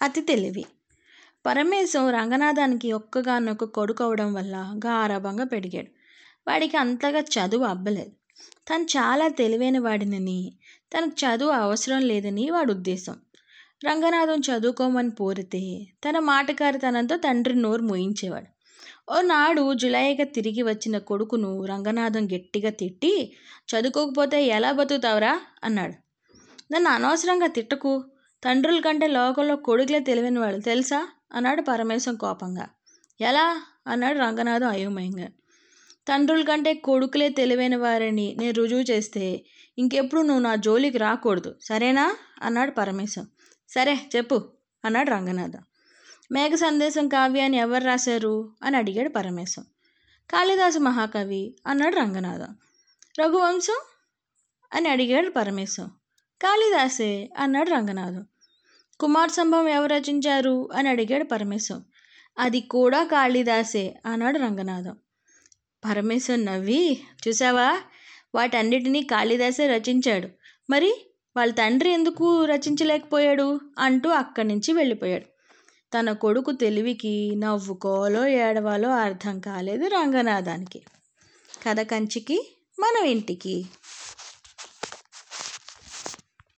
అతి తెలివి. పరమేశం రంగనాథానికి ఒక్కగానొక్క కొడుకు అవడం వల్ల గారభంగా పెరిగాడు. వాడికి అంతగా చదువు అబ్బలేదు. తను చాలా తెలివైన వాడినని తనకు చదువు అవసరం లేదని వాడి ఉద్దేశం. రంగనాథం చదువుకోమని పోరితే తన మాటకారితనంతో తండ్రి నోరు మోయించేవాడు. ఓ నాడు జులైగా తిరిగి వచ్చిన కొడుకును రంగనాథం గట్టిగా తిట్టి చదువుకోకపోతే ఎలా బతుకుతావురా? అన్నాడు. నన్ను అనవసరంగా తిట్టకు. తండ్రుల కంటే లోకంలో కొడుకులే తెలివైన వాళ్ళు తెలుసా? అన్నాడు పరమేశం కోపంగా. ఎలా? అన్నాడు రంగనాథం అయోమయంగా. తండ్రుల కంటే కొడుకులే తెలివైన వారని నేను రుజువు చేస్తే ఇంకెప్పుడు నువ్వు నా జోలికి రాకూడదు సరేనా? అన్నాడు పరమేశం సరే చెప్పు అన్నాడు రంగనాథం. మేఘ సందేశం కావ్యాన్ని ఎవరు రాశారు? అని అడిగాడు పరమేశం కాళిదాసు మహాకవి అన్నాడు రంగనాథం. రఘువంశం? అని అడిగాడు పరమేశం కాళిదాసే అన్నాడు రంగనాథం. కుమార్ సంభవం ఎవరు రచించారు? అని అడిగాడు పరమేశం. అది కూడా కాళిదాసే అన్నాడు రంగనాథం. పరమేశం నవ్వి చూసావా వాటన్నిటినీ కాళిదాసే రచించాడు. మరి వాళ్ళ తండ్రి ఎందుకు రచించలేకపోయాడు? అంటూ అక్కడి నుంచి వెళ్ళిపోయాడు. తన కొడుకు తెలివికి నవ్వుకోవాలో ఏడవాలో అర్థం కాలేదు రంగనాథానికి. కథ కంచికి మనం ఇంటికి.